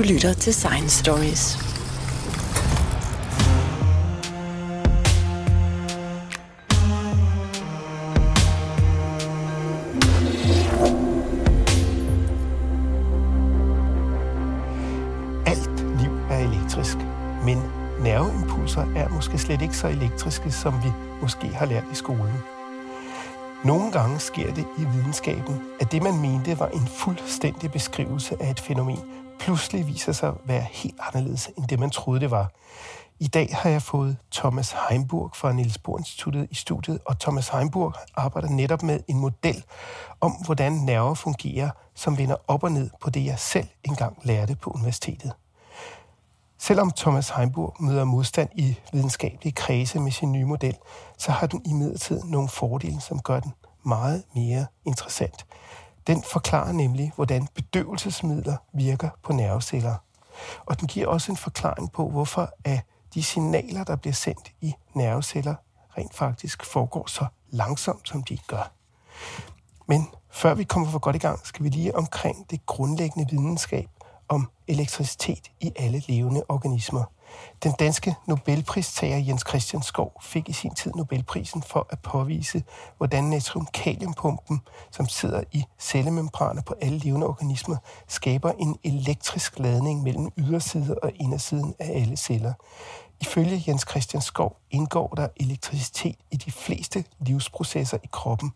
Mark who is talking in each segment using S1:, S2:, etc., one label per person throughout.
S1: Du lytter til Science Stories.
S2: Alt liv er elektrisk, men nerveimpulser er måske slet ikke så elektriske, som vi måske har lært i skolen. Nogle gange sker det i videnskaben, at det man mente var en fuldstændig beskrivelse af et fænomen, pludselig viser sig at være helt anderledes end det man troede det var. I dag har jeg fået Thomas Heimburg fra Niels Bohr Instituttet i studiet, og Thomas Heimburg arbejder netop med en model om, hvordan nerver fungerer, som vender op og ned på det, jeg selv engang lærte på universitetet. Selvom Thomas Heimburg møder modstand i videnskabelige kredse med sin nye model, så har den imidlertid nogle fordele, som gør den meget mere interessant. Den forklarer nemlig, hvordan bedøvelsesmidler virker på nerveceller. Og den giver også en forklaring på, hvorfor at de signaler, der bliver sendt i nerveceller, rent faktisk foregår så langsomt, som de gør. Men før vi kommer for godt i gang, skal vi lige omkring det grundlæggende videnskab om elektricitet i alle levende organismer. Den danske Nobelpristager Jens Christian Skov fik i sin tid Nobelprisen for at påvise, hvordan natriumkaliumpumpen, som sidder i cellemembraner på alle levende organismer, skaber en elektrisk ladning mellem ydersiden og indersiden af alle celler. Ifølge Jens Christian Skov indgår der elektricitet i de fleste livsprocesser i kroppen.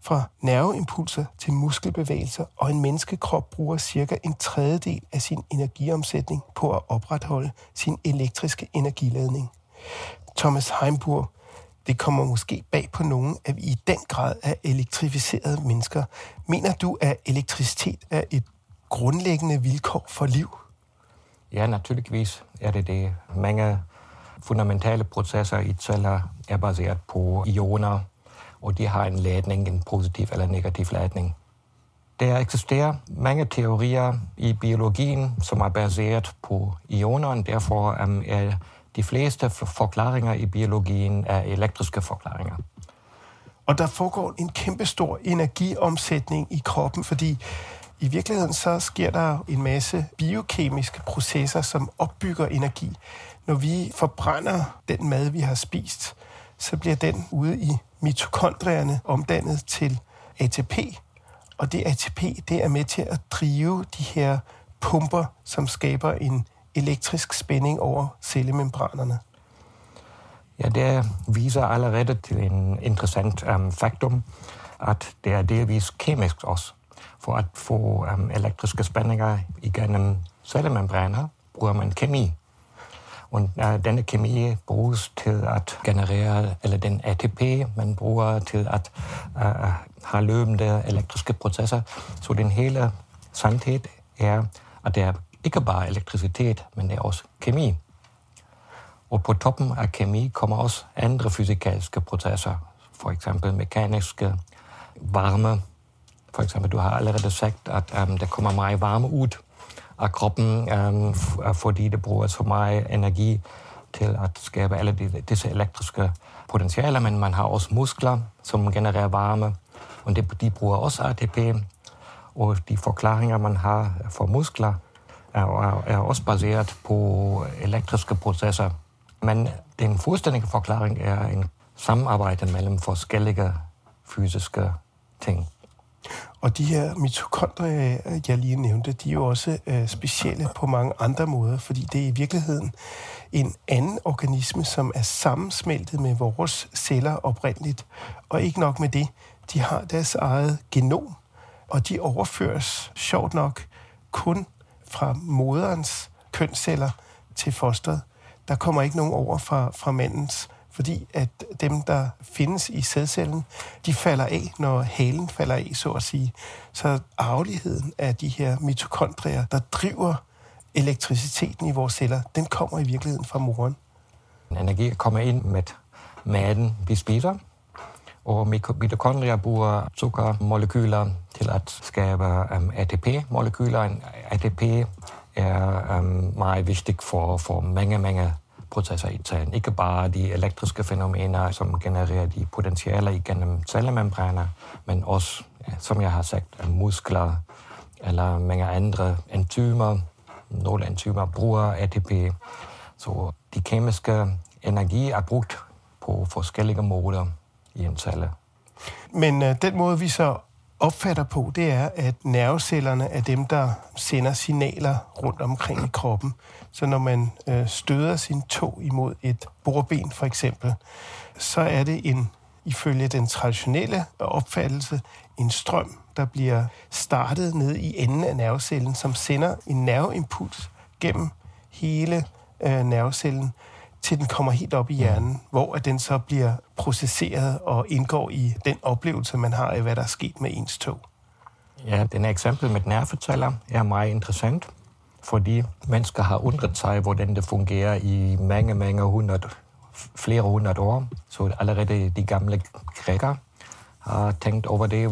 S2: Fra nerveimpulser til muskelbevægelser, og en menneskekrop bruger cirka en tredjedel af sin energiomsætning på at opretholde sin elektriske energiladning. Thomas Heimburg, det kommer måske bag på nogen, at vi i den grad er elektrificerede mennesker. Mener du, at elektricitet er et grundlæggende vilkår for liv?
S3: Ja, naturligvis er det det. Mange fundamentale processer i celler er baseret på ioner, og de har en ladning, en positiv eller negativ ladning. Der eksisterer mange teorier i biologien, som er baseret på ioner, og derfor er de fleste forklaringer i biologien er elektriske forklaringer.
S2: Og der foregår en kæmpestor energiomsætning i kroppen, fordi i virkeligheden så sker der en masse biokemiske processer, som opbygger energi. Når vi forbrænder den mad, vi har spist, så bliver den ude i mitokondrierne omdannet til ATP. Og det ATP, det er med til at drive de her pumper, som skaber en elektrisk spænding over cellemembranerne.
S3: Ja, det viser allerede til en interessant um, faktum, at det er delvis kemisk også. For at få um, elektriske spændinger igennem cellemembraner, bruger man kemi. Og uh, denne kemi bruges til at generere, eller den ATP, man bruger til at uh, uh, have løbende elektriske processer. Så den hele sandhed er, at det er ikke bare elektricitet, men det er også kemi. Og på toppen af kemi kommer også andre fysikalske processer, for eksempel mekaniske varme. For eksempel, du har allerede sagt, at um, der kommer meget varme ud af kroppen, um, fordi det bruger så meget energi til at skabe alle de, disse elektriske potentialer, men man har også muskler, som genererer varme, og de, de bruger også ATP, og de forklaringer, man har for muskler, er, er også baseret på elektriske processer. Men den fuldstændige forklaring er en samarbejde mellem forskellige fysiske ting.
S2: Og de her mitokondrier, jeg lige nævnte, de er jo også øh, specielle på mange andre måder, fordi det er i virkeligheden en anden organisme, som er sammensmeltet med vores celler oprindeligt. Og ikke nok med det, de har deres eget genom, og de overføres, sjovt nok, kun fra moderens kønsceller til fosteret. Der kommer ikke nogen over fra, fra mandens, fordi at dem, der findes i sædcellen, de falder af, når halen falder af, så at sige. Så arveligheden af de her mitokondrier, der driver elektriciteten i vores celler, den kommer i virkeligheden fra moren.
S3: Energi kommer ind med maden, vi spiser, og mitokondrier bruger sukkermolekyler til at skabe um, ATP-molekyler. ATP er um, meget vigtigt for, for mange, mange processer i cellen. Ikke bare de elektriske fænomener, som genererer de potentialer igennem cellemembraner, men også, som jeg har sagt, muskler eller mange andre enzymer, nogle enzymer bruger ATP. Så de kemiske energi er brugt på forskellige måder i en celle.
S2: Men øh, den måde, vi så opfatter på, det er, at nervecellerne er dem, der sender signaler rundt omkring i kroppen. Så når man øh, støder sin tog imod et bordben for eksempel, så er det en, ifølge den traditionelle opfattelse, en strøm, der bliver startet ned i enden af nervecellen, som sender en nerveimpuls gennem hele øh, nervecellen, til den kommer helt op i hjernen, hvor at den så bliver processeret og indgår i den oplevelse, man har af, hvad der er sket med ens tog.
S3: Ja, den eksempel med nerveceller er meget interessant, fordi mennesker har undret sig, hvordan det fungerer i mange, mange hundrede, flere hundrede år. Så allerede de gamle grækere har tænkt over det,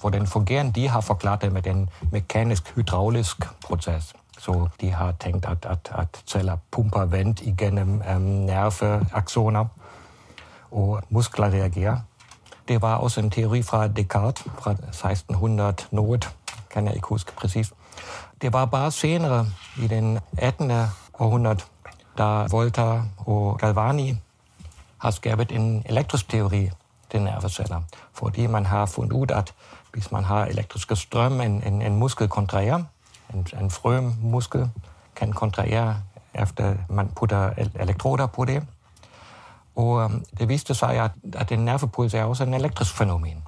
S3: hvordan fungerer De har forklaret det med en mekanisk-hydraulisk proces. Så de har tænkt, at, at, at celler pumper vand igennem um, nerveaksoner, og muskler reagerer. Det var også en teori fra Descartes fra 1600 noget, kan jeg ikke huske præcis. Det var bare senere i den 18. århundrede, da Volta og Galvani har skabt en elektrisk teori til nerveceller. Fordi man har fundet ud, at hvis man har elektriske strøm, en, en, en muskel kontrærer, en, en frømuskel kan kontrahere efter man putter elektroder på det. Og um, det viste sig, at, at en nervepuls er også en elektrisk fænomen.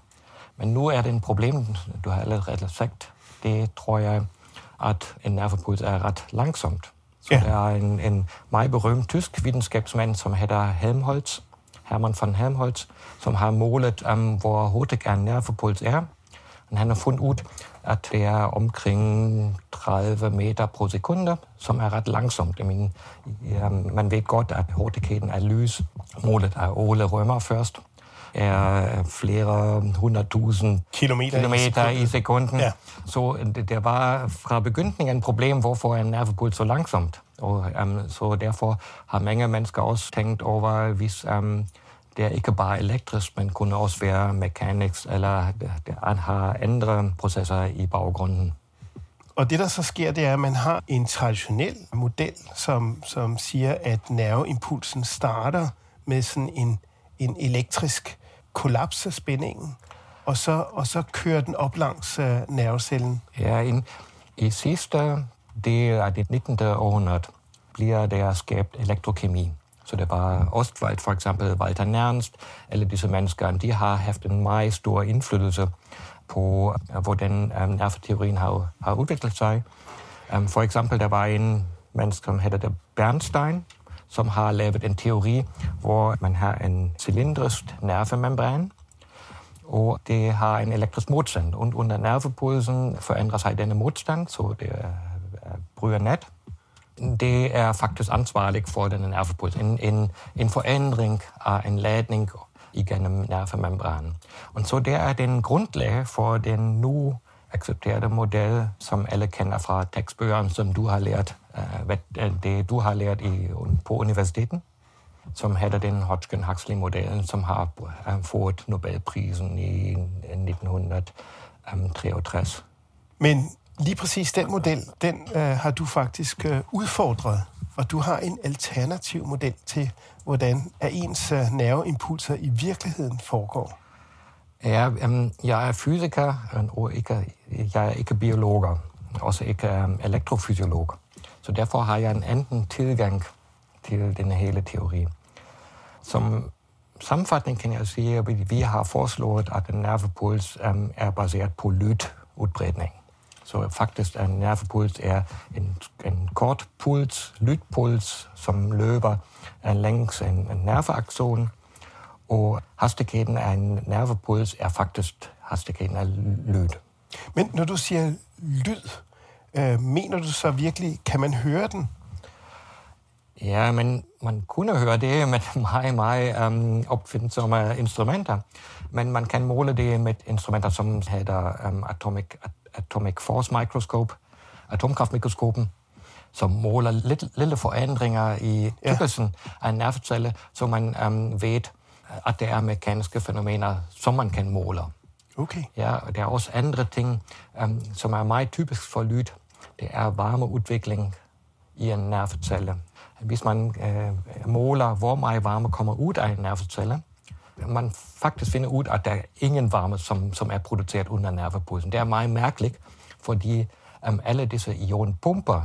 S3: Men nu er det en problem, du har allerede sagt. Det tror jeg, at en nervepuls er ret langsomt. Så ja. der er en, en meget berømt tysk videnskabsmand, som hedder Helmholtz, Hermann von Helmholtz, som har målet, um, hvor hurtigt en nervepuls er. Men han har fundet ud, at er omkring 30 meter per sekund, som er ret langsomt. Jeg mener, ja, man ved godt, at hurtigheden af lys, målet af Ole Rømer først, er flere hundredtusind kilometer, kilometer i sekunden. Ja. Så det var fra begyndelsen et problem, hvorfor en nervepuls så langsomt. Og um, så derfor har mange mennesker også tænkt over, hvis um, det er ikke bare elektrisk, men kunne også være mekanisk, eller det har andre processer i baggrunden.
S2: Og det, der så sker, det er, at man har en traditionel model, som, som siger, at nerveimpulsen starter med sådan en, en elektrisk kollaps af spændingen, og så, og så kører den op langs uh, nervecellen.
S3: Ja, in, i sidste del af det 19. århundrede bliver der skabt elektrokemi. Så det var Ostwald for eksempel, Walter Nernst, alle disse mennesker, de har haft en meget stor indflydelse på, hvordan um, nerveteorien har, har udviklet sig. Um, for eksempel, der var en menneske, som hedder Bernstein, som har lavet en teori, hvor man har en cylindrisk nervemembran, og det har en elektrisk modstand. Og under nervepulsen forandrer sig denne modstand, så det bryder net det er faktisk ansvarligt for den nervepuls. En, en, en forandring af en ladning igennem nervemembranen. Og så det er den grundlag for den nu accepterede model, som alle kender fra tekstbøgerne, som du har lært, øh, øh, det du har lært i, på universiteten, som hedder den Hodgkin-Huxley-modellen, som har øh, fået Nobelprisen i 1963.
S2: Men Lige præcis den model, den øh, har du faktisk øh, udfordret, og du har en alternativ model til, hvordan er ens øh, nerveimpulser i virkeligheden foregår.
S3: Ja, jeg er fysiker, og ikke, jeg er ikke biologer, også ikke um, elektrofysiolog. Så derfor har jeg en anden tilgang til den hele teori. Som sammenfatning kan jeg sige, at vi har foreslået, at en nervepuls øh, er baseret på lydudbredning. Så faktisk en nervepuls er en, en kort puls, lydpuls, som løber længs en, en nerveakson, og hastigheden af en nervepuls er faktisk hastigheden af lyd.
S2: Men når du siger lyd, øh, mener du så virkelig, kan man høre den?
S3: Ja, men man kunne høre det med meget, meget um, opfindsomme instrumenter, men man kan måle det med instrumenter, som hedder um, atomic Atomic Force Microscope, atomkraftmikroskopen, som måler lidt, lille forandringer i tykkelsen ja. af en nervecelle, så man um, ved, at det er mekaniske fænomener, som man kan måle.
S2: Okay.
S3: Ja, og der er også andre ting, um, som er meget typisk for lyd. Det er varmeudvikling i en nervecelle. Hvis man øh, måler, hvor meget varme kommer ud af en nervecelle, man faktisk finde ud, at der er ingen varme, som, som er produceret under nervepulsen. Det er meget mærkeligt, fordi um, alle disse ionpumper,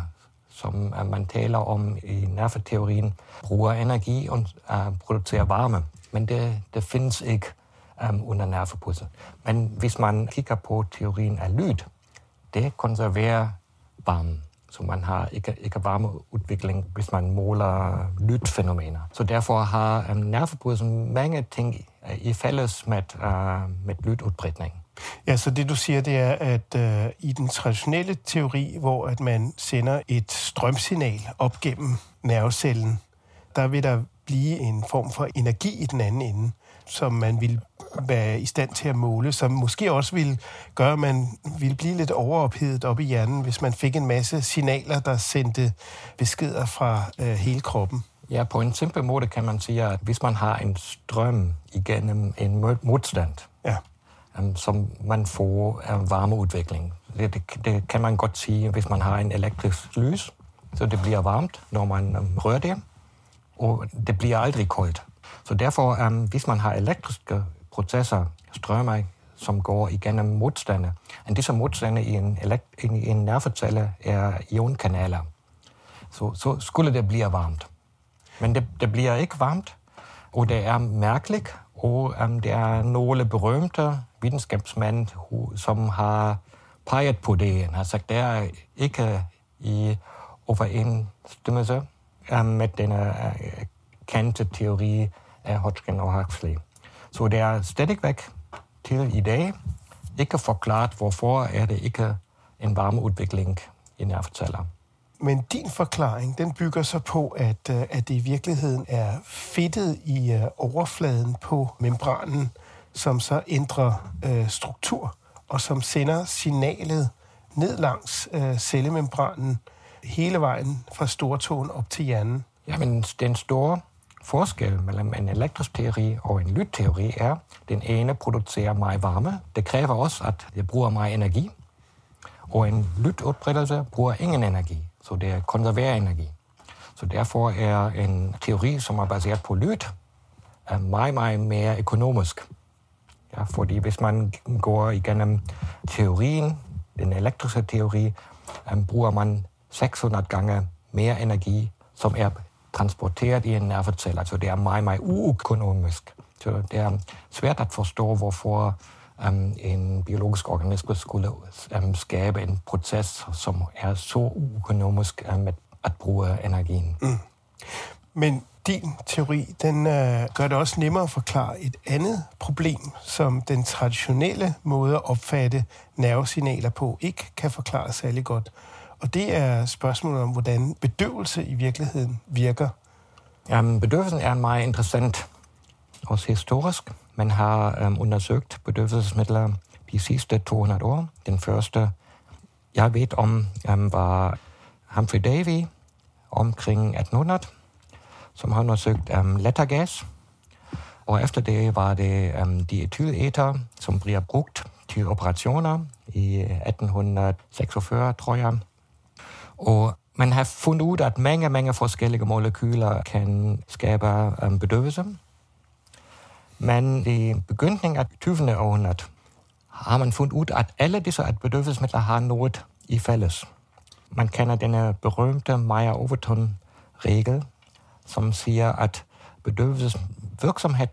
S3: som uh, man taler om i nerveteorien, bruger energi og uh, producerer varme. Men det, det findes ikke um, under nervepulsen. Men hvis man kigger på teorien af lyd, det konserverer varmen. Så man har ikke, ikke varmeudvikling, hvis man måler lydfænomener. Så derfor har um, nervepulsen mange ting Øh, i fælles med, øh, med lydudbredning.
S2: Ja, så det du siger, det er, at øh, i den traditionelle teori, hvor at man sender et strømsignal op gennem nervecellen, der vil der blive en form for energi i den anden ende, som man vil være i stand til at måle, som måske også vil gøre, at man ville blive lidt overophedet op i hjernen, hvis man fik en masse signaler, der sendte beskeder fra øh, hele kroppen.
S3: Ja, på en simpel måde kan man sige, at hvis man har en strøm igennem en modstand, ja. um, som man får en varmeudvikling. Det, det, det kan man godt sige, hvis man har en elektrisk lys, så det bliver varmt, når man um, rører det, og det bliver aldrig koldt. Så derfor, um, hvis man har elektriske processer, strømmer, som går igennem modstande, og disse modstande i en, elekt- i en nervecelle er ionkanaler, så, så skulle det blive varmt. Men det, det bliver ikke varmt, og det er mærkeligt, og um, det er nogle berømte videnskabsmænd, som har peget på det. og har sagt, det er ikke i overensstemmelse um, med denne uh, kendte teori af Hodgkin og Huxley. Så det er stadigvæk til i dag ikke forklaret, hvorfor er det ikke en varmeudvikling i nerveceller.
S2: Men din forklaring, den bygger så på, at, øh, at det i virkeligheden er fedtet i øh, overfladen på membranen, som så ændrer øh, struktur, og som sender signalet ned langs øh, cellemembranen hele vejen fra stortåen op til hjernen.
S3: Jamen, den store forskel mellem en elektrisk teori og en lydteori er, at den ene producerer meget varme. Det kræver også, at jeg bruger meget energi. Og en lytudbredelse bruger ingen energi så det konserverer energi. Så derfor er en teori, som er baseret på lyd, er meget, meget mere økonomisk. Ja, fordi hvis man går igennem teorien, den elektriske teori, um, bruger man 600 gange mere energi, som er transporteret i en nervecelle. Altså det er meget, meget uøkonomisk. Så det er svært um, en biologisk organisme skulle um, skabe en proces, som er så uøkonomisk um, at, at bruge energien. Mm.
S2: Men din teori, den uh, gør det også nemmere at forklare et andet problem, som den traditionelle måde at opfatte nervesignaler på ikke kan forklare særlig godt. Og det er spørgsmålet om, hvordan bedøvelse i virkeligheden virker.
S3: Jamen, bedøvelsen er meget interessant, også historisk. Man har um, undersøgt bedøvelsesmidler de sidste 200 år. Den første, jeg ved om, um, var Humphrey Davy omkring 1800, som har undersøgt øhm, um, lettergas. Og efter det var det um, diethyleter, som bliver brugt til operationer i øh, 1846, tror jeg. Og man har fundet ud, at mange, mange forskellige molekyler kan skabe um, bedøvelse. Men i begyndelsen af 20. århundrede har man fundet ud, at alle disse bedøvelsesmidler har noget i fælles. Man kender denne berømte Meyer-Overton-regel, som siger, at bedøvelsesvirksomhed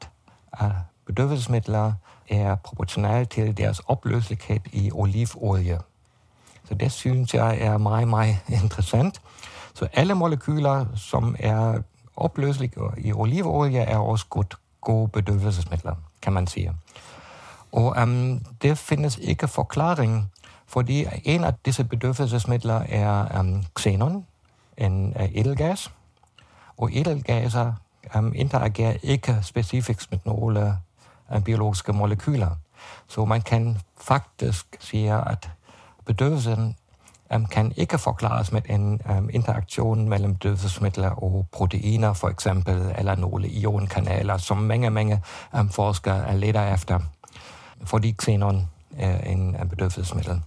S3: af bedøvelsesmidler er proportional til deres opløselighed i olivolie. Så det synes jeg er meget, meget interessant. Så alle molekyler, som er opløselige i olivolie, er også godt gode bedøvelsesmidler, kan man sige. Og um, det findes ikke forklaring, fordi en af disse bedøvelsesmidler er um, xenon, en øh, edelgas, og edelgaser um, øhm, interagerer ikke specifikt med nogle uh, biologiske molekyler. Så man kan faktisk sige, at bedøvelsen um, kan ikke forklares med en um, interaktion mellem dødsmidler og proteiner, for eksempel, eller nogle ionkanaler, som mange, mange um, forskere leder efter, fordi xenon er en um, bedøvelsesmiddel.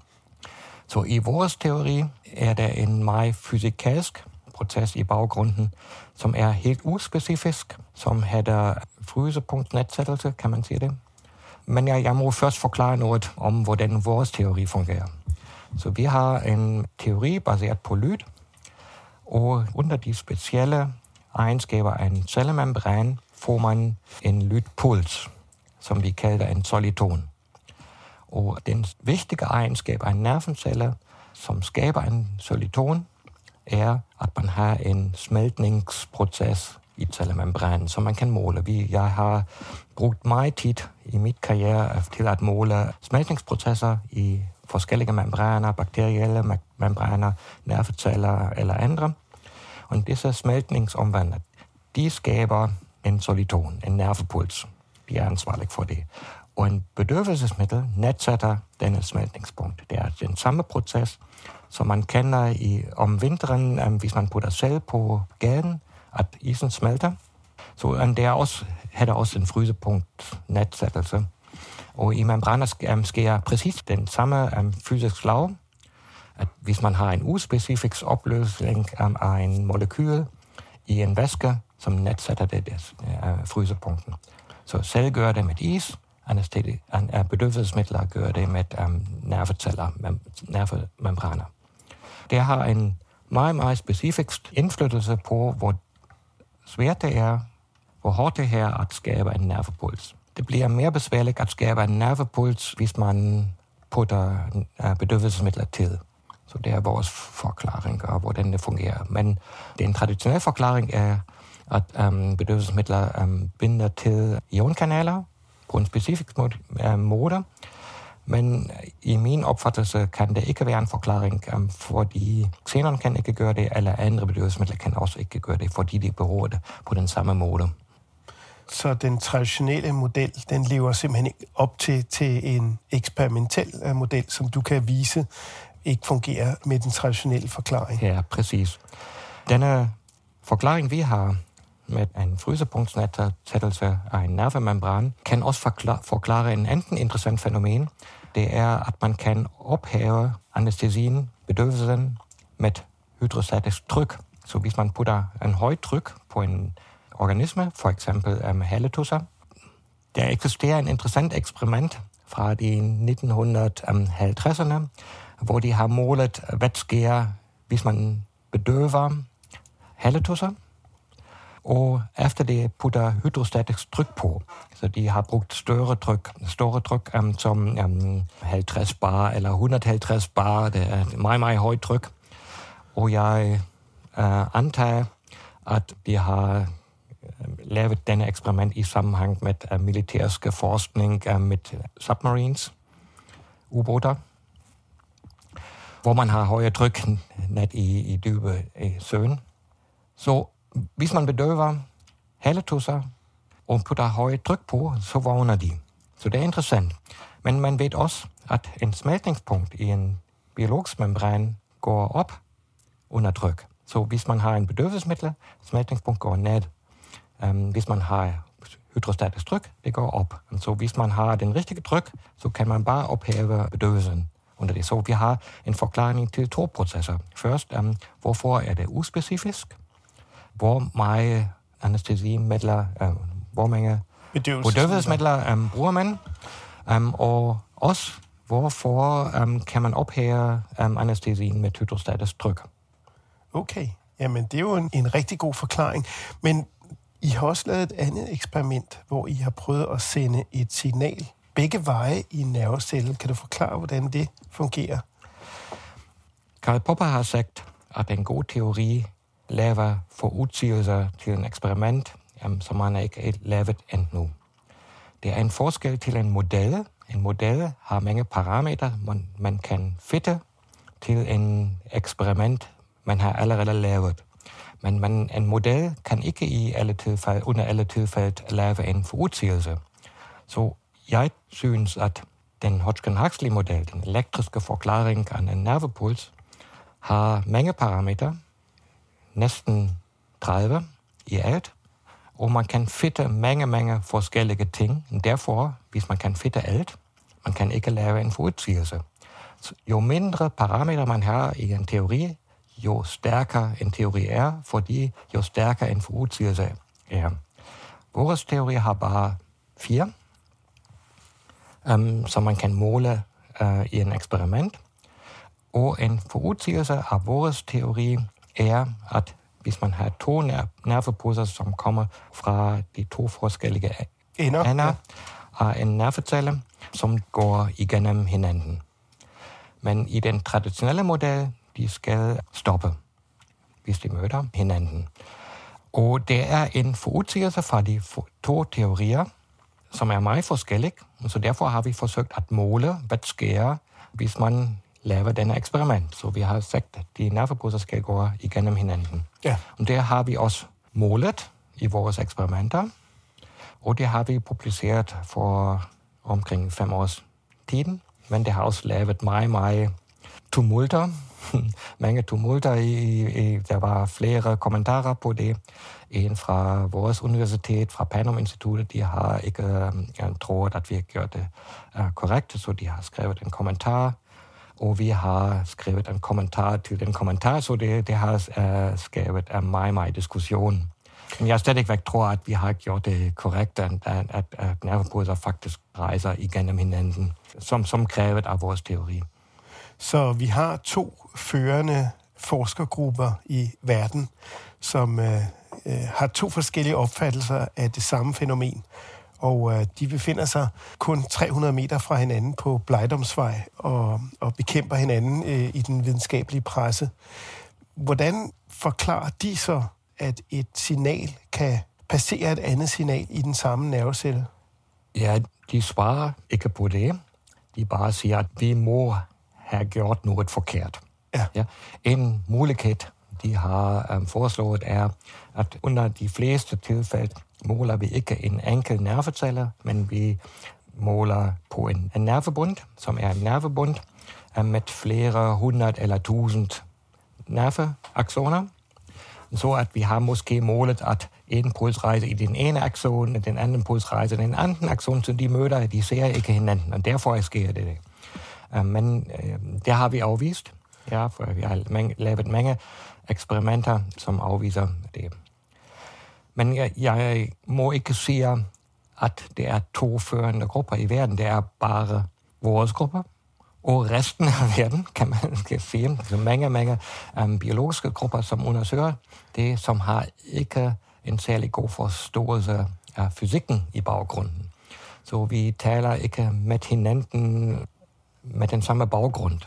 S3: Så i vores teori er der en meget fysikalsk proces i baggrunden, som er helt uspecifisk, som hedder frysepunktnedsættelse, kan man sige det. Men jeg, jeg må først forklare noget om, hvordan vores teori fungerer. Så vi har en teori baseret på lyd, og under de specielle egenskaber af en cellemembran får man en lydpuls, som vi kalder en soliton. Og den vigtige egenskab af en nervencelle, som skaber en soliton, er, at man har en smeltningsproces i cellemembranen, som man kan måle. Vi, jeg har brugt meget tid i mit karriere til at måle smeltningsprocesser i forskellige membraner, bakterielle membraner, nerveceller eller andre. Og disse smeltningsomvandler, de skaber en soliton, en nervepuls. De er ansvarlige for det. Og en bedøvelsesmiddel nedsætter denne smeltningspunkt. Det er den samme proces, som man kender i, om vinteren, um, hvis man putter selv på gaden, at isen smelter. Så um, det er også, har også en frysepunkt nedsættelse. Og i membraner um, sker præcis den samme um, fysisk lov, at hvis man har en uspecifik opløsning um, af en molekyl i en væske, som nedsætter det, det uh, frysepunkten. Så selv gør det med is, uh, bedøvelsesmidler gør det med um, nerveceller, mem, nervemembraner. Det har en meget, meget specifik indflydelse på, hvor svært det er, hvor hårdt det er at skabe en nervepuls. Det bliver mere besværligt at skabe en nervepuls, hvis man putter øh, bedøvelsesmidler til. Så det er vores forklaring og hvordan det fungerer. Men den traditionelle forklaring er, at øhm, bedøvelsesmidler øhm, binder til ionkanaler på en specifik måde, uh. Øh, Men i min opfattelse kan det ikke være en forklaring, øhm, fordi xenon kan ikke gøre det, eller andre bedøvelsesmidler kan også ikke gøre det, fordi de beror det på den samme måde.
S2: Så den traditionelle model, den lever simpelthen ikke op til, til en eksperimentel øh, model, som du kan vise ikke fungerer med den traditionelle forklaring.
S3: Ja, præcis. Denne forklaring, vi har med en frysepunktsnedsættelse af en nervemembran, kan også forklare, forklare en anden interessant fænomen. Det er, at man kan ophæve anestesien, bedøvelsen, med hydrostatisk tryk. Så hvis man putter en højt tryk på en organisme, for eksempel um, haletusser, der eksisterer en interessant eksperiment fra de 1950'erne, hvor de har målet, hvad hvis man bedøver haletusser, og efter det putter hydrostatisk tryk på. Så de har brugt større tryk, større tryk um, som um, 50 bar eller 150 bar. Det er et meget, meget højt tryk. Og jeg uh, antager, at de har lavet denne eksperiment i sammenhæng med uh, militærske forskning uh, med submarines, ubåter hvor man har højere tryk net i, i dybe i søen. Så hvis man bedøver haletusser og putter højt tryk på, så vågner de. Så det er interessant. Men man ved også, at en smeltningspunkt i en biologisk membran går op under tryk. Så hvis man har en bedøvelsesmiddel, smeltningspunkt går ned. Um, hvis man har hydrostatisk tryk, det går op. Så hvis man har den rigtige tryk, så kan man bare ophæve bedøvelsen under det. Så vi har en forklaring til to processer. Først, um, hvorfor er det uspecifisk? Hvor meget anestesimidler, um, hvor mange bedøvelsesmidler um, bruger man? Um, og også, hvorfor um, kan man ophæve um, anestesien med hydrostatisk tryk?
S2: Okay, jamen det er jo en, en rigtig god forklaring. Men i har også lavet et andet eksperiment, hvor I har prøvet at sende et signal begge veje i nervecellen. Kan du forklare, hvordan det fungerer?
S3: Karl Popper har sagt, at en god teori laver forudsigelser til en eksperiment, som man ikke lavet endnu. Det er en forskel til en model. En model har mange parametre, man, man kan fitte til en eksperiment, man har allerede lavet. Men man, en model kan ikke i alle tilfælde, under alle tilfælde lave en forudsigelse. Så jeg synes, at den Hodgkin-Huxley-model, den elektriske forklaring af en nervepuls, har mange parametre, næsten 30 i alt, og man kan fitte mange, mange forskellige ting. Derfor, hvis man kan fitte alt, man kan ikke lave en forudsigelse. Jo mindre parametre man har i en teori, jo stærkere en teori er, fordi jo stærkere en forudsigelse er. Vores teori har bare fire, um, som man kan måle uh, i en eksperiment. Og en forudsigelse af vores teori er, at hvis man har to nervepulser, som kommer fra de to forskellige ender, ender af en nervecelle, som går igennem hinanden. Men i den traditionelle model, de skal stoppe, hvis de møder hinanden. Og det er en forudsigelse fra de to teorier, som er meget forskellige, så derfor har vi forsøgt at måle, hvad sker, hvis man laver denne eksperiment. Så vi har sagt, at de nervepulser skal gå igennem hinanden. Ja. Og det har vi også målet i vores eksperimenter, og det har vi publiceret for omkring fem års tiden, men det har også lavet meget, meget tumulter. Mange tumulter. Der var flere kommentarer på det. En fra vores universitet, fra Panum Instituttet, de har ikke øh, uh, troet, at vi har gjort det øh, korrekt, så de har skrevet en kommentar og vi har skrevet en kommentar til den kommentar, så det, det har uh, skrevet en meget, meget diskussion. Men jeg stadigvæk tror, at vi har gjort det korrekt, at, at, at nervepulser faktisk rejser igennem hinanden, som, som krævet af vores teori.
S2: Så vi har to førende forskergrupper i verden, som øh, øh, har to forskellige opfattelser af det samme fænomen og øh, de befinder sig kun 300 meter fra hinanden på Blejdomsvej og, og bekæmper hinanden øh, i den videnskabelige presse. Hvordan forklarer de så, at et signal kan passere et andet signal i den samme nervecelle?
S3: Ja, de svarer ikke på det. De bare siger, at vi må have gjort noget forkert. Ja. Ja. En mulighed, de har um, foreslået, er, at under de fleste tilfælde måler vi ikke en enkel nerveceller, men vi måler på en, en nervebund, som er en nervebund øh, med flere hundrede eller tusind nerveaksoner, så at vi har måske målet, at en pulsrejse i den ene akson, den anden pulsrejse i den anden akson, så de møder, de ser ikke hinanden, og derfor sker det. Men øh, det har vi afvist, ja, for vi har lavet mange eksperimenter, som afviser det. Men jeg, jeg må ikke sige, at det er to førende grupper i verden. Det er bare vores grupper. Og resten af verden, kan man sige, så mange, mange um, biologiske grupper, som undersøger det, som har ikke en særlig god forståelse af fysikken i baggrunden. Så vi taler ikke med hinanden med den samme baggrund.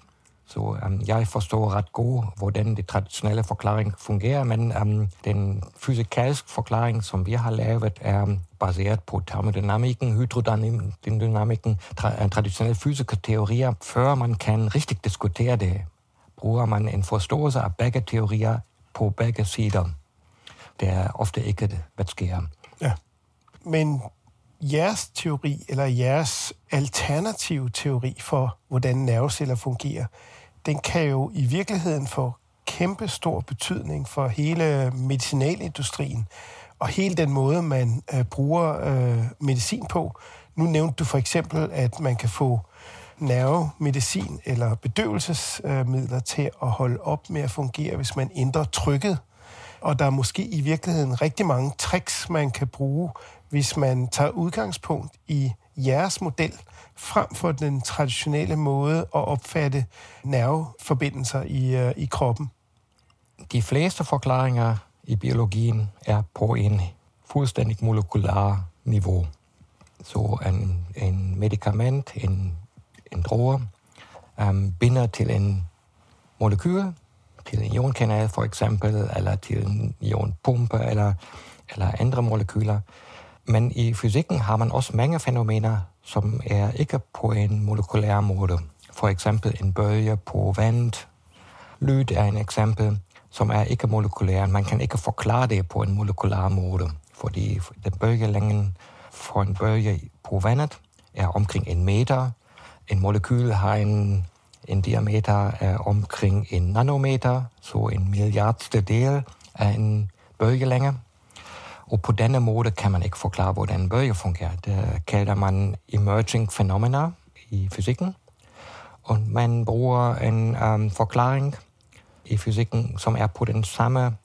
S3: Så um, jeg forstår ret godt, hvordan det traditionelle forklaring fungerer, men um, den fysikalske forklaring, som vi har lavet, er øhm, baseret på termodynamikken, hydrodynamikken, tra- øh, traditionelle fysiske teorier. Før man kan rigtig diskutere det, bruger man en forståelse af begge teorier på begge sider. Det er ofte ikke det, hvad sker. Ja.
S2: Men jeres teori, eller jeres alternative teori for, hvordan nerveceller fungerer, den kan jo i virkeligheden få kæmpe stor betydning for hele medicinalindustrien og hele den måde, man øh, bruger øh, medicin på. Nu nævnte du for eksempel, at man kan få nervemedicin eller bedøvelsesmidler til at holde op med at fungere, hvis man ændrer trykket. Og der er måske i virkeligheden rigtig mange tricks, man kan bruge, hvis man tager udgangspunkt i jeres model, frem for den traditionelle måde at opfatte nerveforbindelser i, uh, i kroppen?
S3: De fleste forklaringer i biologien er på en fuldstændig molekular niveau. Så en, en medicament, en, en droge, um, binder til en molekyl, til en ionkanal for eksempel, eller til en ionpumpe, eller, eller andre molekyler. Men i fysikken har man også mange fænomener, som er ikke på en molekylær måde. For eksempel en bølge på vand. Lyd er en eksempel, som er ikke molekylær. Man kan ikke forklare det på en molekylær måde, fordi den bølgelængden for en bølge på vandet er omkring en meter. En molekyl har en, en diameter af omkring en nanometer, så en milliardste del af en bølgelænge. Og på denne måde kan man ikke forklare, hvordan en bølge fungerer. Det kalder emerging phenomena i fysikken. Og man bruger en um, forklaring, i fysikken, som er på den samme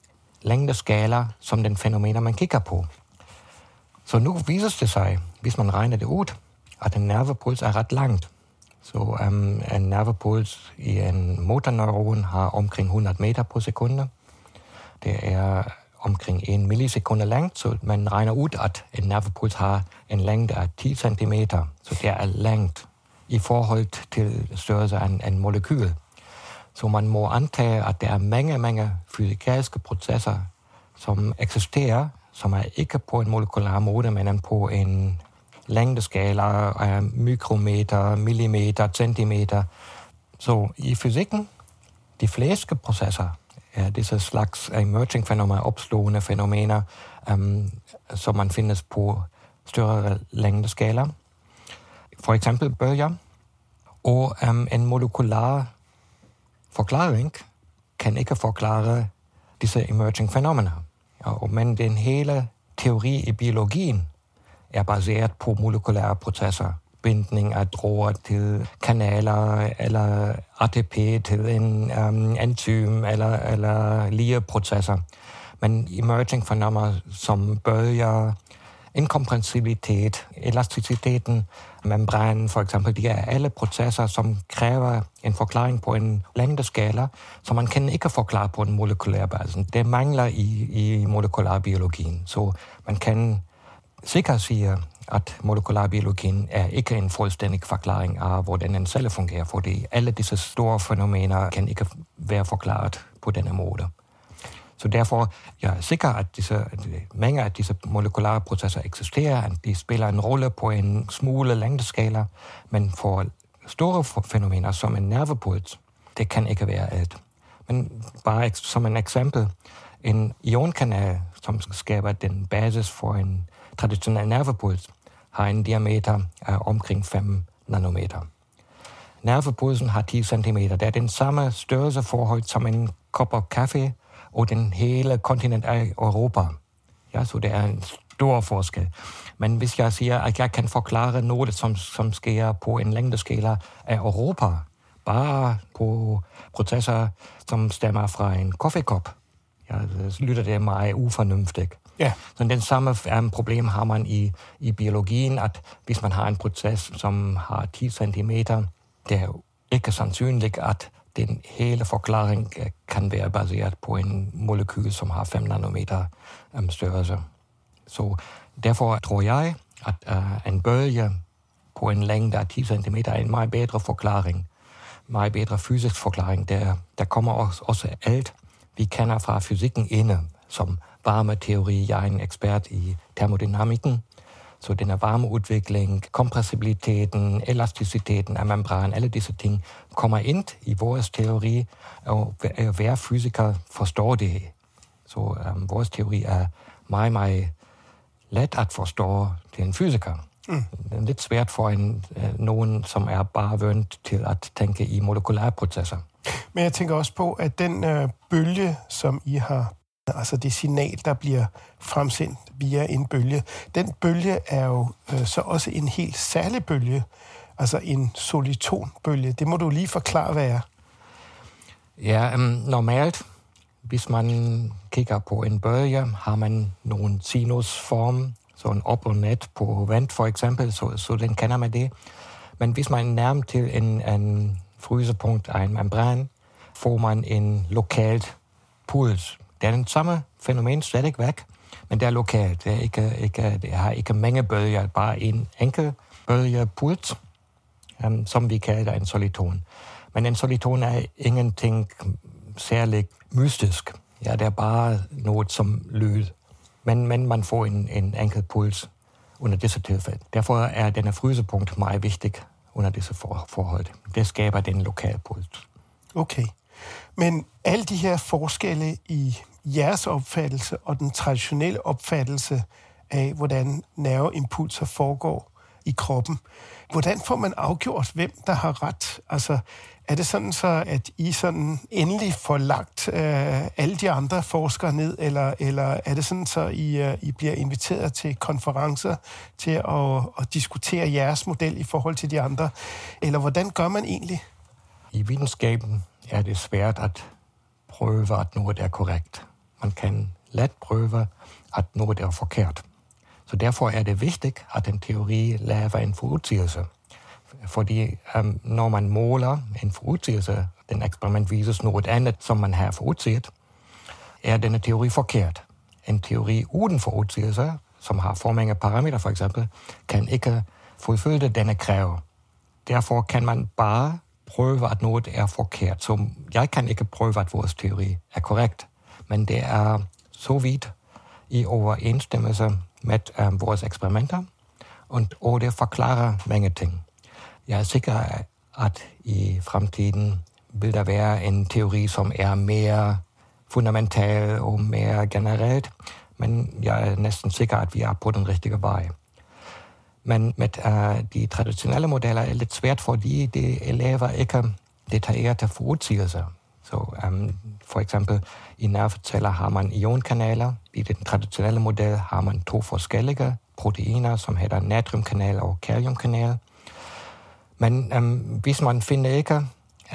S3: længdeskala som den fænomener, man kigger på. Så nu viser det sig, hvis man regner det ud, at en nervepuls er ret langt. Så um, en nervepuls i en motorneuron har omkring 100 meter på sekunde. Det er omkring en millisekunde langt, så man regner ud, at en nervepuls har en længde af 10 cm, så det er langt i forhold til størrelse af en, en molekyl. Så man må antage, at der er mange, mange fysikalske processer, som eksisterer, som er ikke på en molekylær måde, men på en længdeskala af mikrometer, millimeter, centimeter. Så i fysikken, de fleste processer er disse slags emerging fænomener, opslående fænomener, um, som man findes på større længdeskala. For eksempel bølger. Og um, en molekylær forklaring kan ikke forklare disse emerging fænomener. Og, men den hele teori i biologien er baseret på molekylære processer. Bindning af droger til kanaler, eller ATP til en øhm, um, enzym, eller, eller lige-processer. Men emerging fornemmer som bølger, inkompressibilitet, elasticiteten, membranen for eksempel, de er alle processer, som kræver en forklaring på en længdeskala, som man kan ikke forklare på en molekylær basis. Det mangler i, i molekylærbiologien, så man kan Sikker siger, at molekylærbiologien er ikke en fuldstændig forklaring af, hvordan en celle fungerer, fordi alle disse store fænomener kan ikke være forklaret på denne måde. Så derfor jeg er sikker, at disse, at mange af disse molekylære processer eksisterer, at de spiller en rolle på en smule længdeskala, men for store fænomener som en nervepuls, det kan ikke være alt. Men bare som en eksempel, en ionkanal, som skaber den basis for en traditionel nervepuls, har en diameter af omkring 5 nanometer. Nervepulsen har 10 cm. Det er den samme størrelseforhold som en kop kaffe og den hele kontinent af Europa. Ja, så det er en stor forskel. Men hvis jeg siger, at jeg kan forklare noget, som, som sker på en længdeskala af Europa, bare på processer, som stammer fra en kaffekop, ja, så lytter det meget ufornuftigt. Så den samme um, problem har man i, i biologien, at man har en proces, som har 10 cm, det er ikke sandsynligt, den hele forklaring øh, kan være baseret på en molekyl, som har 5 nanometer um, størrelse. Så derfor tror jeg, at uh, en bølge på en længde af 10 cm er en meget bedre forklaring, meget bedre fysisk forklaring. Der, der kommer også, også alt, vi kender fra fysikken inde, som varmeteori. Jeg er en ekspert i termodynamikken, så denne varmeudvikling, kompressibiliteten, elasticiteten af membran, alle disse ting kommer ind i vores teori, og hver fysiker forstår det. Så um, vores teori er meget, meget let at forstå til en fysiker. Mm. Det er lidt svært for en, uh, nogen, som er bare vant til at tænke i molekylære processer.
S2: Men jeg tænker også på, at den øh, bølge, som I har altså det signal, der bliver fremsendt via en bølge. Den bølge er jo øh, så også en helt særlig bølge, altså en solitonbølge. Det må du lige forklare, hvad er.
S3: Ja, um, normalt, hvis man kigger på en bølge, har man nogle sinusform, så en op og ned på vand for eksempel, så, så den kender man det. Men hvis man nærmer til en, en frysepunkt en membran, får man en lokalt puls, det er den samme fænomen stadig væk, men det er lokalt. Det, er ikke, ikke, det har ikke mange bølger, bare en enkelt bølgepult, um, som vi kalder en soliton. Men en soliton er ingenting særligt mystisk. Ja, det er bare noget som lyd. Men, men man får en, en enkelt puls under disse tilfælde. Derfor er denne frysepunkt meget vigtig under disse for, forhold. Det skaber den lokale puls.
S2: Okay. Men alle de her forskelle i jeres opfattelse og den traditionelle opfattelse af, hvordan nerveimpulser foregår i kroppen. Hvordan får man afgjort, hvem der har ret? Altså, er det sådan så, at I sådan endelig får lagt øh, alle de andre forskere ned, eller, eller er det sådan så, I, øh, I bliver inviteret til konferencer til at, at diskutere jeres model i forhold til de andre? Eller hvordan gør man egentlig?
S3: I videnskaben er det svært at prøve, at noget er korrekt. Man kan let prøve, at noget er forkert. Så derfor er det vigtigt, at en teori laver en forudsigelse. Fordi um, når man måler en forudsigelse, den eksperiment vises noget andet, som man har forudset, er denne teori forkert. En teori uden forudsigelse, som har for mange parametre for eksempel, kan ikke fuldfylde denne krav. Derfor kan man bare prøve, at noget er forkert. Så jeg kan ikke prøve, at vores teori er korrekt, men det er så vidt i overensstemmelse med um, vores eksperimenter, og, og det forklarer mange ting. Jeg er sikker, at i fremtiden vil der være en teori, som er mere fundamental og mere generelt, men jeg er næsten sikker, at vi er på den rigtige vej. Men med uh, de traditionelle modeller er det lidt svært, fordi de elever ikke detaljerte. Så um, for eksempel i nerveceller har man ionkanaler. I den traditionelle model har man to forskellige proteiner, som hedder natriumkanal og kaliumkanal. Men um, hvis man finder ikke,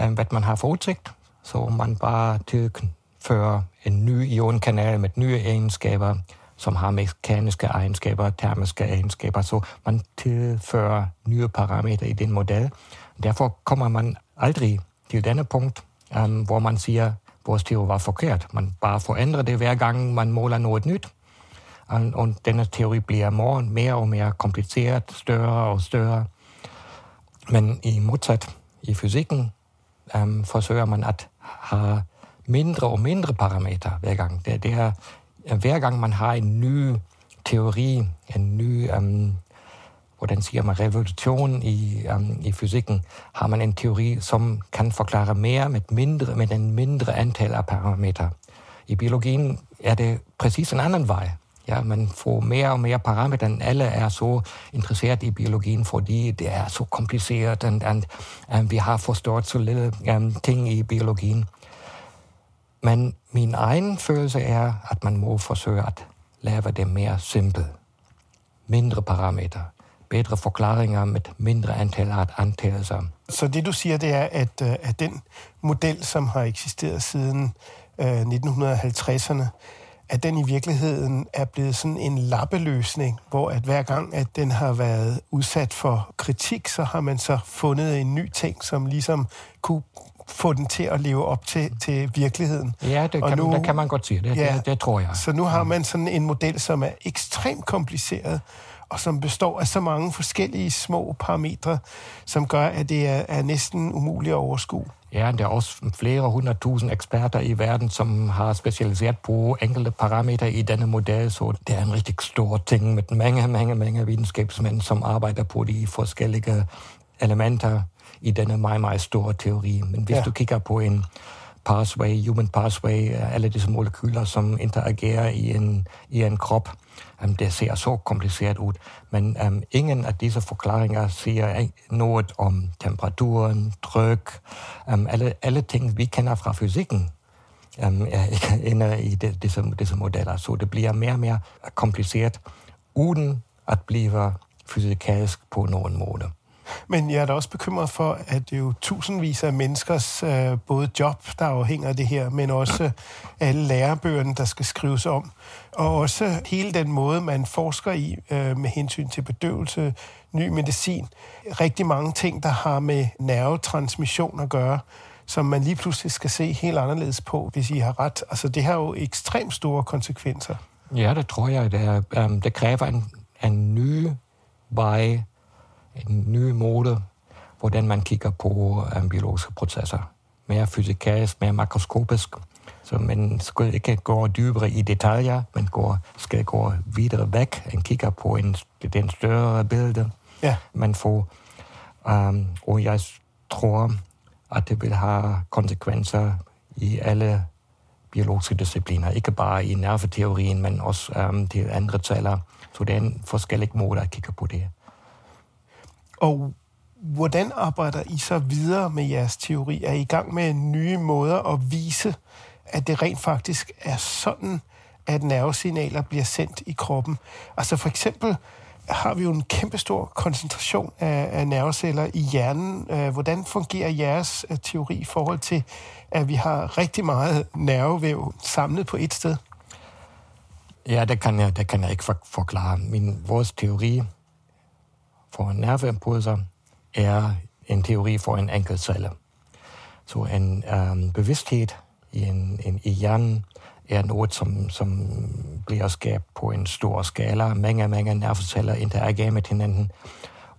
S3: um, hvad man har forudsigt, så man bare tilfører en ny ionkanal med nye egenskaber, som har mekaniske egenskaber, termiske egenskaber, så man tilfører nye parametre i den model. Derfor kommer man aldrig til denne punkt, um, hvor man at vores teori var forkert. Man bare forændrer det hver gang, man måler noget nyt. Og, og denne teori bliver mere, mere og mere kompliceret, større og større. Men i modsat i fysikken um, forsøger man at have mindre og mindre parametre hver gang. Det, det man har en ny teori, en ny um, man, revolution i, um, i fysikken, har man en teori, som kan forklare mere med, mindre, med en mindre antal af parametre. I biologien er det præcis en anden vej. Ja, man får mere og mere parametre, end alle er så interesseret i biologien, fordi det er så kompliceret, og, og vi har forstået så lille um, ting i biologien. Men min egen følelse er, at man må forsøge at lave det mere simpelt. Mindre bedre forklaringer med mindre antal af antagelser.
S2: Så det du siger, det er, at, øh, at den model, som har eksisteret siden øh, 1950'erne, at den i virkeligheden er blevet sådan en lappeløsning, hvor at hver gang, at den har været udsat for kritik, så har man så fundet en ny ting, som ligesom kunne få den til at leve op til, til virkeligheden.
S3: Ja, det kan, nu, det kan man godt sige. Det, ja, det, det tror jeg.
S2: Så nu har man sådan en model, som er ekstremt kompliceret, og som består af så mange forskellige små parametre, som gør, at det er, er næsten umuligt at overskue.
S3: Ja, der er også flere hundredtusind eksperter i verden, som har specialiseret på enkelte parametre i denne model, så det er en rigtig stor ting med mange, mange, mange videnskabsmænd, som arbejder på de forskellige elementer i denne meget, meget store teori. Men hvis ja. du kigger på en pathway, human pathway, øh, alle disse molekyler, som interagerer i en, i en krop, Um, det ser så kompliceret ud, men um, ingen af disse forklaringer siger noget om temperaturen, tryk, um, alle, alle ting, vi kender fra fysikken, øhm, um, inde i de, disse, disse modeller. Så det bliver mere og mere kompliceret, uden at blive fysikalsk på nogen måde.
S2: Men jeg er da også bekymret for, at det er jo tusindvis af menneskers øh, både job, der afhænger af det her, men også alle lærebøgerne, der skal skrives om. Og også hele den måde, man forsker i øh, med hensyn til bedøvelse, ny medicin. Rigtig mange ting, der har med nervetransmission at gøre, som man lige pludselig skal se helt anderledes på, hvis I har ret. Altså, det har jo ekstremt store konsekvenser.
S3: Ja, det tror jeg. Det, er, um, det kræver en, en ny vej en ny måde, hvordan man kigger på um, biologiske processer. Mere fysikalisk, mere makroskopisk. Så man skal ikke gå dybere i detaljer, men går, skal gå videre væk og kigger på en, den større billede. Ja. Man får, um, og jeg tror, at det vil have konsekvenser i alle biologiske discipliner, ikke bare i nerveteorien, men også um, til andre celler. Så det er en forskellig måde at kigge på det.
S2: Og hvordan arbejder I så videre med jeres teori? Er I i gang med nye måder at vise, at det rent faktisk er sådan, at nervesignaler bliver sendt i kroppen? Altså for eksempel, har vi jo en kæmpestor koncentration af, af nerveceller i hjernen. Øh, hvordan fungerer jeres øh, teori i forhold til, at vi har rigtig meget nervevæv samlet på et sted?
S3: Ja, det kan jeg, det kan jeg ikke forklare. Min, vores teori for nerveimpulser er en teori for en enkeltcelle. Så en um, bevidsthed i, en, en, i hjernen er noget, som, som bliver skabt på en stor skala. Mange, mange nerveceller interagerer med hinanden.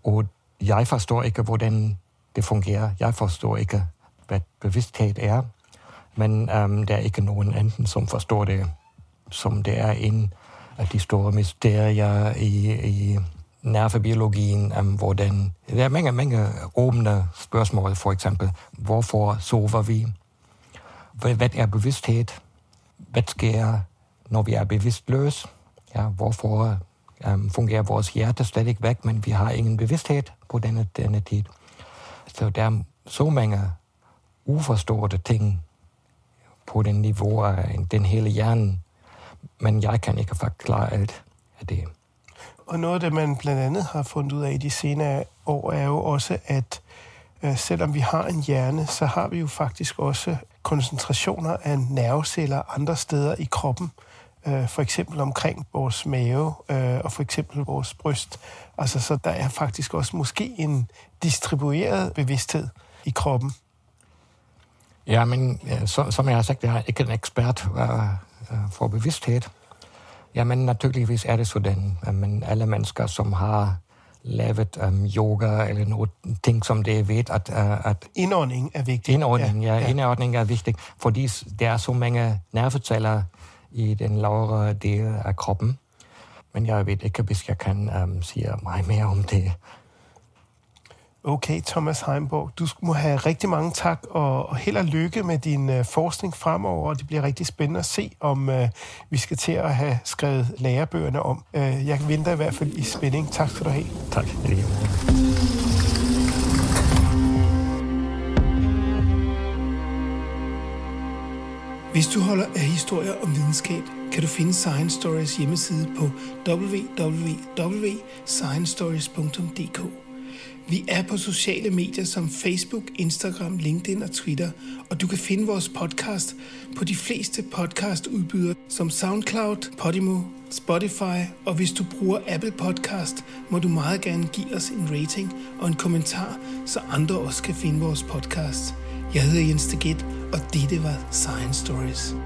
S3: Og jeg forstår ikke, hvordan det fungerer. Jeg forstår ikke, hvad bevidsthed er. Men um, der er ikke nogen anden, som forstår det, som det er en af de store mysterier i, i nervebiologien, um, hvordan... Der er mange, mange åbne spørgsmål, for eksempel, hvorfor sover vi? Hvad er bevidsthed? Hvad sker, når vi er bevidstløse? Ja, hvorfor um, fungerer vores hjerte stadig væk, men vi har ingen bevidsthed på denne, denne tid? Så der er så mange uforståede ting på den niveau af den hele hjernen, men jeg kan ikke forklare alt af det.
S2: Og noget af det, man blandt andet har fundet ud af i de senere år, er jo også, at øh, selvom vi har en hjerne, så har vi jo faktisk også koncentrationer af nerveceller andre steder i kroppen. Øh, for eksempel omkring vores mave øh, og for eksempel vores bryst. Altså, så der er faktisk også måske en distribueret bevidsthed i kroppen.
S3: Ja, men så, som jeg har sagt, jeg er ikke en ekspert uh, for bevidsthed. Jamen naturligvis er det sådan, men alle mennesker, som har lavet um, yoga eller noget ting, som det ved, at... Uh, at
S2: indordning er vigtig.
S3: Indordning, ja. ja. Indordning er vigtig, fordi der er så mange nerveceller i den lavere del af kroppen. Men jeg ved ikke, hvis jeg kan um, sige meget mere om det.
S2: Okay, Thomas Heimborg, du må have rigtig mange tak, og, held og lykke med din uh, forskning fremover. Det bliver rigtig spændende at se, om uh, vi skal til at have skrevet lærebøgerne om. Uh, jeg venter i hvert fald i spænding. Tak skal du have.
S3: Tak.
S2: Hvis du holder af historier om videnskab, kan du finde Science Stories hjemmeside på www.sciencestories.dk. Vi er på sociale medier som Facebook, Instagram, LinkedIn og Twitter, og du kan finde vores podcast på de fleste podcastudbydere som SoundCloud, Podimo, Spotify, og hvis du bruger Apple Podcast, må du meget gerne give os en rating og en kommentar, så andre også kan finde vores podcast. Jeg hedder Jens Deget, og dette var Science Stories.